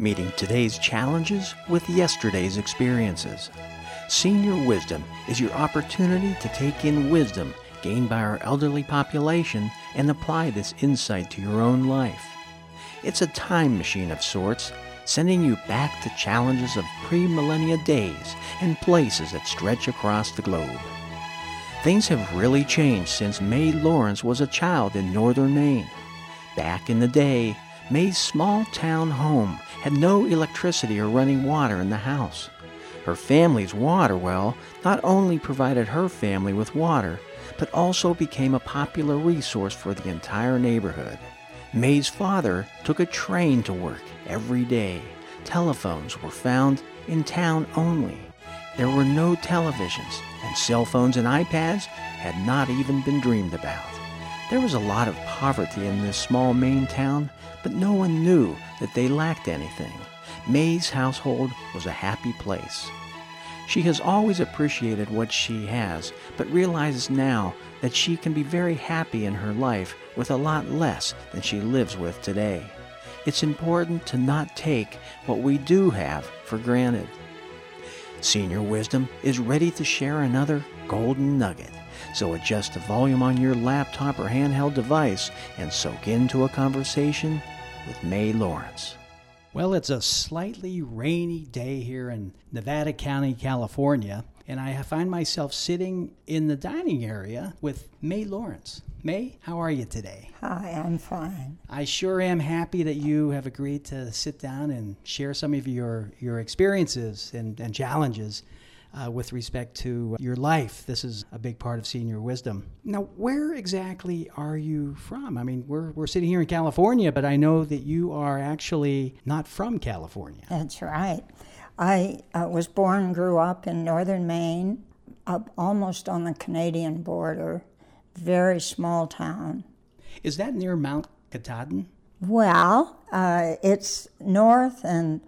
meeting today's challenges with yesterday's experiences. Senior Wisdom is your opportunity to take in wisdom gained by our elderly population and apply this insight to your own life. It's a time machine of sorts, sending you back to challenges of pre-millennia days and places that stretch across the globe. Things have really changed since May Lawrence was a child in northern Maine. Back in the day, May's small town home had no electricity or running water in the house. Her family's water well not only provided her family with water, but also became a popular resource for the entire neighborhood. May's father took a train to work every day. Telephones were found in town only. There were no televisions, and cell phones and iPads had not even been dreamed about. There was a lot of poverty in this small Maine town, but no one knew that they lacked anything. May's household was a happy place. She has always appreciated what she has, but realizes now that she can be very happy in her life with a lot less than she lives with today. It's important to not take what we do have for granted. Senior Wisdom is ready to share another golden nugget. So adjust the volume on your laptop or handheld device and soak into a conversation with May Lawrence. Well, it's a slightly rainy day here in Nevada County, California, and I find myself sitting in the dining area with May Lawrence. May, how are you today? Hi, I'm fine. I sure am happy that you have agreed to sit down and share some of your, your experiences and, and challenges uh, with respect to your life. This is a big part of senior wisdom. Now, where exactly are you from? I mean, we're, we're sitting here in California, but I know that you are actually not from California. That's right. I uh, was born and grew up in northern Maine, up almost on the Canadian border, very small town. Is that near Mount Katahdin? Well, uh, it's north and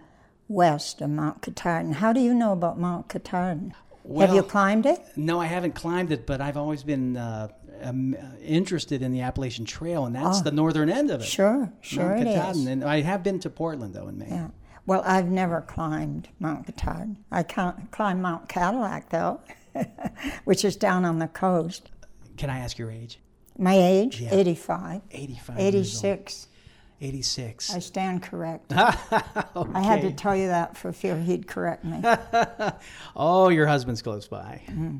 west of Mount Katahdin. How do you know about Mount Katahdin? Well, Have you climbed it? No, I haven't climbed it, but I've always been uh, um, interested in the Appalachian Trail, and that's Oh. the northern end of it. Sure, sure Mount it Katahdin. is. And I have been to Portland, though, in Maine. Yeah. Well, I've never climbed Mount Katahdin. I can't climb Mount Cadillac though, which is down on the coast. Can I ask your age? My age, Yeah. 85. 85 years old. 86. 86. I stand corrected. I had to tell you that for fear he'd correct me. Oh, your husband's close by. Mm-hmm.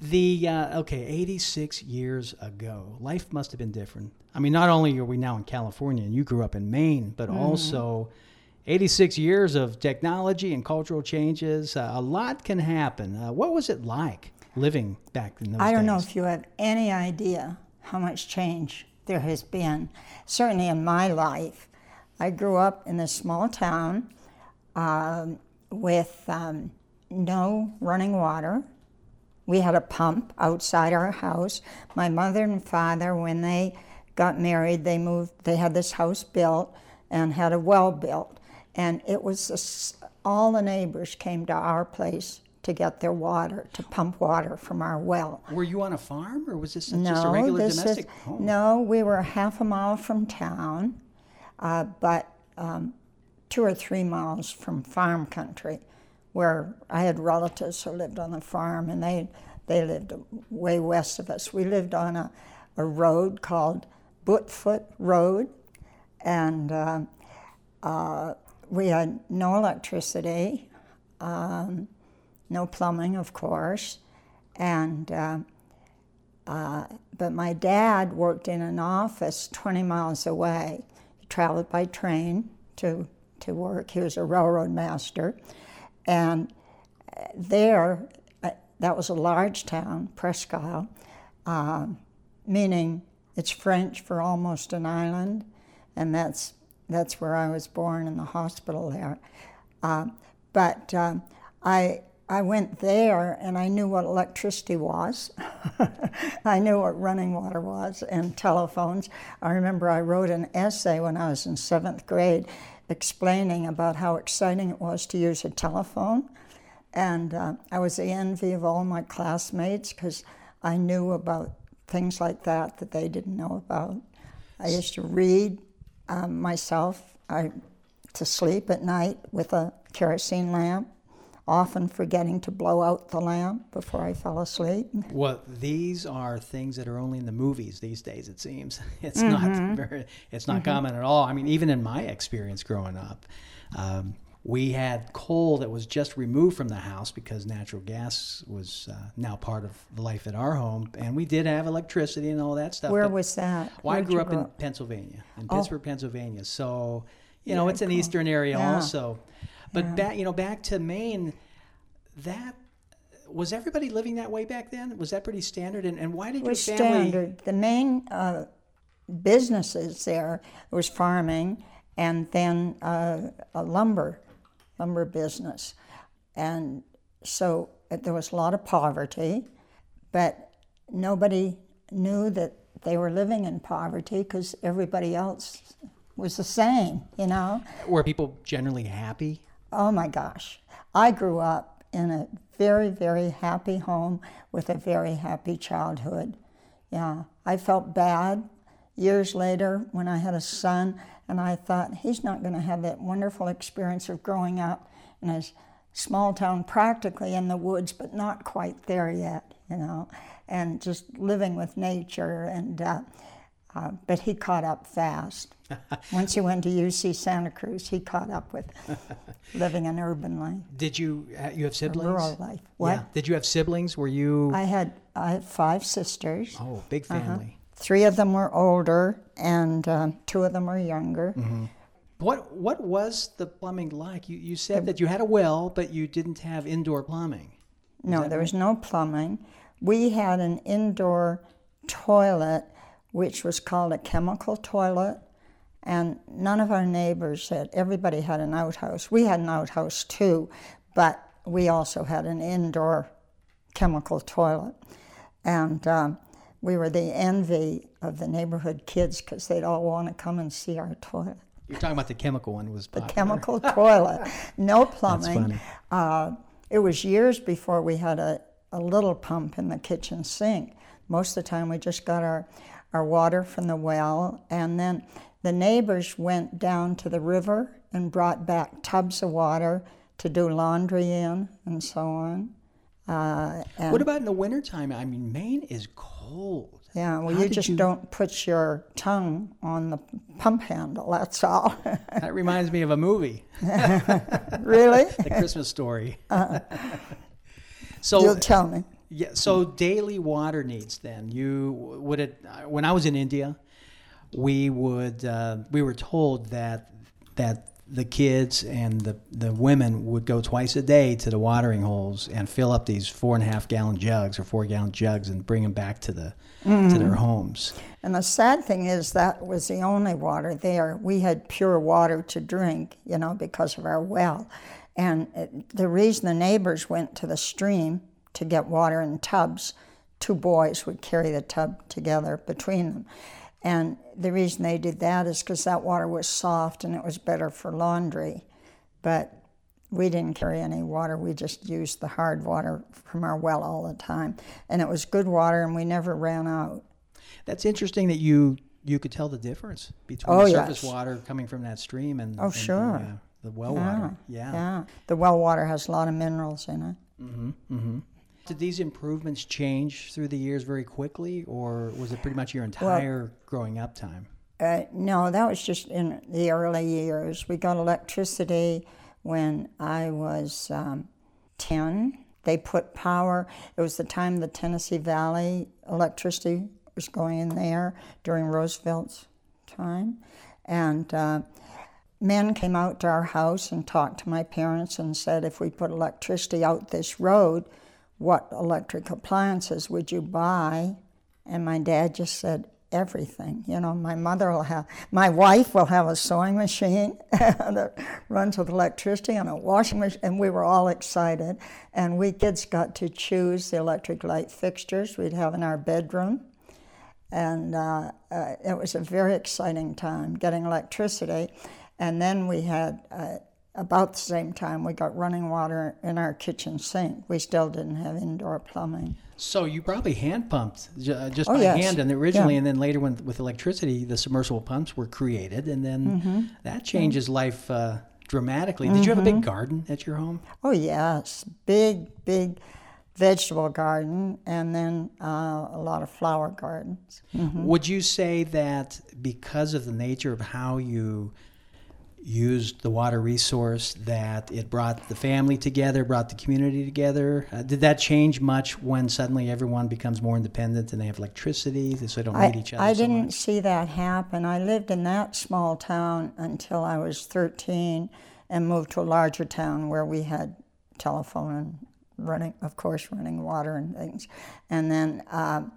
The uh, okay, 86 years ago, life must have been different. I mean, not only are we now in California and you grew up in Maine, but Mm-hmm. also 86 years of technology and cultural changes. Uh, a lot can happen. Uh, what was it like living back in those I don't know if you have any idea how much change there has been. Certainly in my life, I grew up in a small town um, with um, no running water. We had a pump outside our house. My mother and father, when they got married, they moved. They had this house built and had a well built, and it was a all the neighbors came to our place to get their water, to pump water from our well. Were you on a farm or was this just a No, regular this domestic is home? no. We were half a mile from town, uh, but um, two or three miles from farm country, where I had relatives who lived on the farm, and they they lived way west of us. We lived on a, a road called Bootfoot Road, and uh, uh, we had no electricity, um, no plumbing, of course, and. Uh, uh, but my dad worked in an office 20 miles away. He traveled by train to, to work. He was a railroad master. And uh, there, uh, that was a large town, Presque Isle, um, meaning it's French for almost an island. And that's, that's where I was born in the hospital there. Uh, but um, I, I went there and I knew what electricity was. I knew what running water was and telephones. I remember I wrote an essay when I was in seventh grade explaining about how exciting it was to use a telephone. And uh, I was the envy of all my classmates because I knew about things like that that they didn't know about. I used to read um, myself. I to sleep at night with a kerosene lamp, often forgetting to blow out the lamp before I fell asleep. Well, these are things that are only in the movies these days. It seems it's Mm-hmm. not very, it's not common at all. I mean, even in my experience growing up, um, we had coal that was just removed from the house because natural gas was uh, now part of the life at our home, and we did have electricity and all that stuff. Where was that? well, I grew up in grow Pennsylvania, in Oh. Pittsburgh, Pennsylvania. So, you know, Yeah, it's an cool. eastern area Yeah. also. But Yeah. back, you know, back to Maine, that was everybody living that way back then? Was that pretty standard? And, and why did It was your family? standard. The main uh, businesses there was farming and then uh, a lumber, lumber business. And so uh, there was a lot of poverty, but nobody knew that they were living in poverty because everybody else was the same, you know? Were people generally happy? Oh my gosh. I grew up in a very, very happy home with a very happy childhood. Yeah. I felt bad years later when I had a son, and I thought he's not going to have that wonderful experience of growing up in a small town, practically in the woods, but not quite there yet, you know, and just living with nature. And uh, uh, but he caught up fast. Once he went to UC Santa Cruz, he caught up with living an urban life, Did you uh, you have a siblings? rural life. What? Yeah. Did you have siblings? Were you? I had I had five sisters. oh, big Uh-huh. family. Three of them were older, and um, two of them were younger. Mm-hmm. What what was the plumbing like? You you said that you had a well, but you didn't have indoor plumbing. No, there was no plumbing. We had an indoor toilet, which was called a chemical toilet, and none of our neighbors had. Everybody had an outhouse. We had an outhouse too, but we also had an indoor chemical toilet, and um, we were the envy of the neighborhood kids because they'd all want to come and see our toilet. You're talking about the chemical one was popular. chemical toilet, no That's plumbing. funny. Uh, it was years before we had a, a little pump in the kitchen sink. Most of the time, we just got our, our water from the well, and then the neighbors went down to the river and brought back tubs of water to do laundry in and so on. Uh, and What about in the wintertime? I mean, Maine is cold. yeah, well, how you just you- don't put your tongue on the pump handle. That's all. That reminds me of a movie, really? The Christmas Story. so You'll tell me. Yeah. So daily water needs. Then you would it when I was in India, we would uh, we were told that that the kids and the the women would go twice a day to the watering holes and fill up these four and a half gallon jugs or four gallon jugs and bring them back to the to their homes. And the sad thing is that was the only water there. We had pure water to drink, you know, because of our well. And it, the reason the neighbors went to the stream to get water in tubs, two boys would carry the tub together between them. And the reason they did that is because that water was soft and it was better for laundry. But we didn't carry any water. We just used the hard water from our well all the time. And it was good water and we never ran out. That's interesting that you you could tell the difference between Oh, the surface yes. water coming from that stream and Oh, and sure. the, uh, the well water. Yeah. Yeah, the well water has a lot of minerals in it. Did these improvements change through the years very quickly, or was it pretty much your entire growing up time? Uh, no, that was just in the early years. We got electricity when I was um, 10. They put power, it was the time the Tennessee Valley electricity was going in there during Roosevelt's time. And uh, men came out to our house and talked to my parents and said, if we put electricity out this road, what electric appliances would you buy? And my dad just said, everything. You know, my mother will have, my wife will have a sewing machine that runs with electricity and a washing machine, and we were all excited. And we kids got to choose the electric light fixtures we'd have in our bedroom. And uh, uh, it was a very exciting time getting electricity. And then we had uh, about the same time, we got running water in our kitchen sink. We still didn't have indoor plumbing. So you probably hand pumped uh, just Oh, by yes. hand, and originally, Yeah. and then later, when with electricity, the submersible pumps were created, and then Mm-hmm. that changes life uh, dramatically. Did you have a big garden at your home? Oh, yes, big, big vegetable garden, and then uh, a lot of flower gardens. Would you say that because of the nature of how you used the water resource, that it brought the family together, brought the community together? Uh, did that change much when suddenly everyone becomes more independent and they have electricity, so they don't need I, each other? I so didn't much? see that happen. I lived in that small town until I was 13 and moved to a larger town where we had telephone and running, of course, running water and things. And then, um,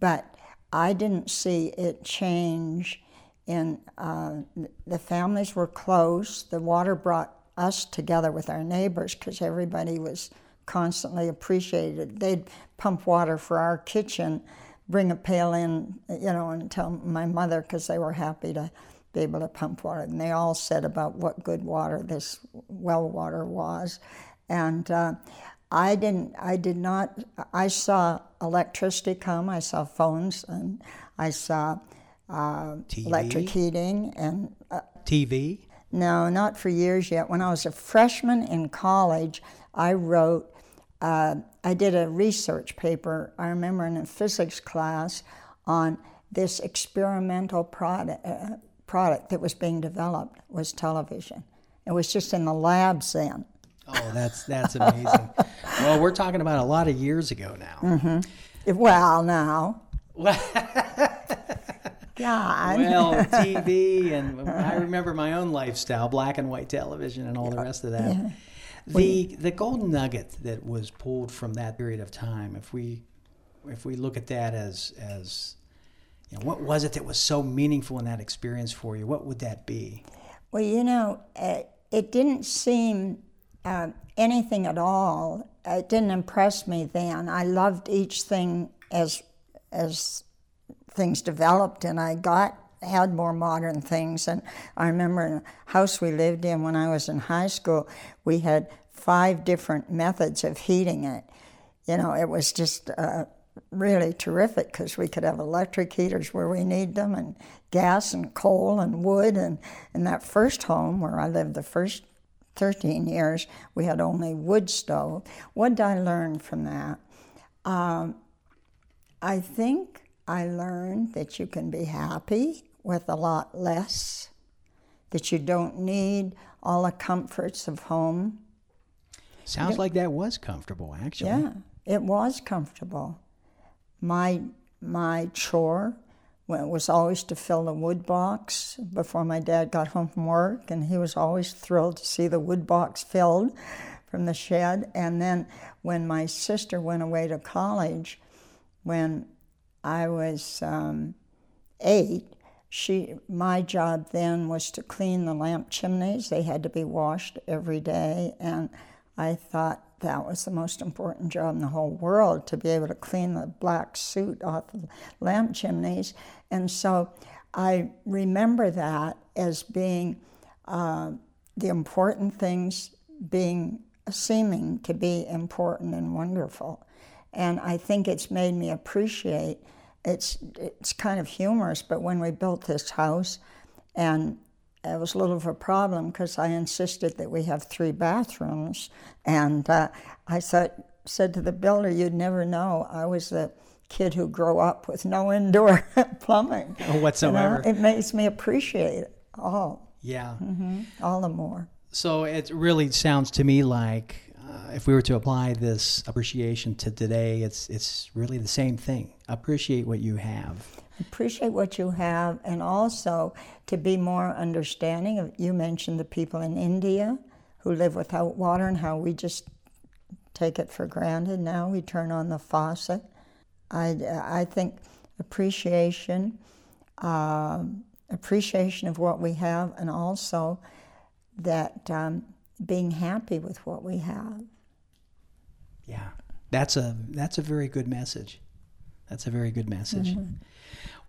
but I didn't see it change in uh, the families were close. The water brought us together with our neighbors because everybody was constantly appreciated. They'd pump water for our kitchen, bring a pail in, you know, and tell my mother because they were happy to be able to pump water. And they all said about what good water this well water was. And uh, I didn't, I did not, I saw electricity come, I saw phones, and I saw uh, TV? electric heating and uh, TV? no, not for years yet. When I was a freshman in college, I wrote, uh, I did a research paper, I remember in a physics class, on this experimental product, uh, product that was being developed was television. It was just in the labs then. Oh, that's that's amazing. well, we're talking about a lot of years ago now. Mm-hmm. Well, now. God. Well, TV, and I remember my own lifestyle, black and white television, and all the rest of that. The the golden nugget that was pulled from that period of time, if we if we look at that as as you know, what was it that was so meaningful in that experience for you? What would that be? Well, you know, uh, it didn't seem uh, anything at all. It didn't impress me then. I loved each thing as as things developed, and I got had more modern things. And I remember in a house we lived in when I was in high school, we had five different methods of heating it. You know, it was just. Uh, really terrific because we could have electric heaters where we need them and gas and coal and wood and in that first home where I lived the first 13 years we had only wood stove what did I learn from that um, I think I learned that you can be happy with a lot less that you don't need all the comforts of home Sounds like that was comfortable, actually. yeah it was comfortable my my chore wa- was always to fill the wood box before my dad got home from work, and he was always thrilled to see the wood box filled from the shed. And then when my sister went away to college, when I was um, eight, she my job then was to clean the lamp chimneys. They had to be washed every day, and I thought that was the most important job in the whole world to be able to clean the black soot off the lamp chimneys. And so I remember that as being uh, the important things being seeming to be important and wonderful. And I think it's made me appreciate it's it's kind of humorous, but when we built this house and it was a little of a problem because I insisted that we have three bathrooms, and uh, I thought, said to the builder, "You'd never know. I was the kid who grew up with no indoor plumbing You know, Whatsoever. it makes me appreciate it all, Yeah. all the more. So it really sounds to me like uh, if we were to apply this appreciation to today, it's it's really the same thing. Appreciate what you have. appreciate what you have and also to be more understanding of you mentioned the people in India who live without water and how we just take it for granted now we turn on the faucet I, I think appreciation um, appreciation of what we have and also that um, being happy with what we have Yeah, that's a that's a very good message. That's a very good message. Mm-hmm.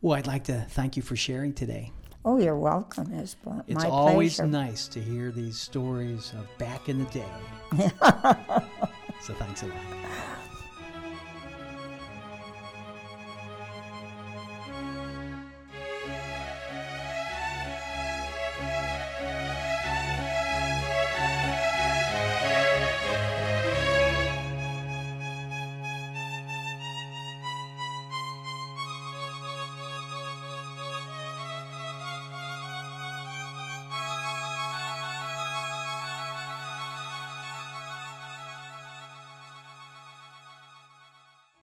Well, I'd like to thank you for sharing today. Oh, you're welcome. It's It's always pleasure. nice to hear these stories of back in the day. so thanks a lot.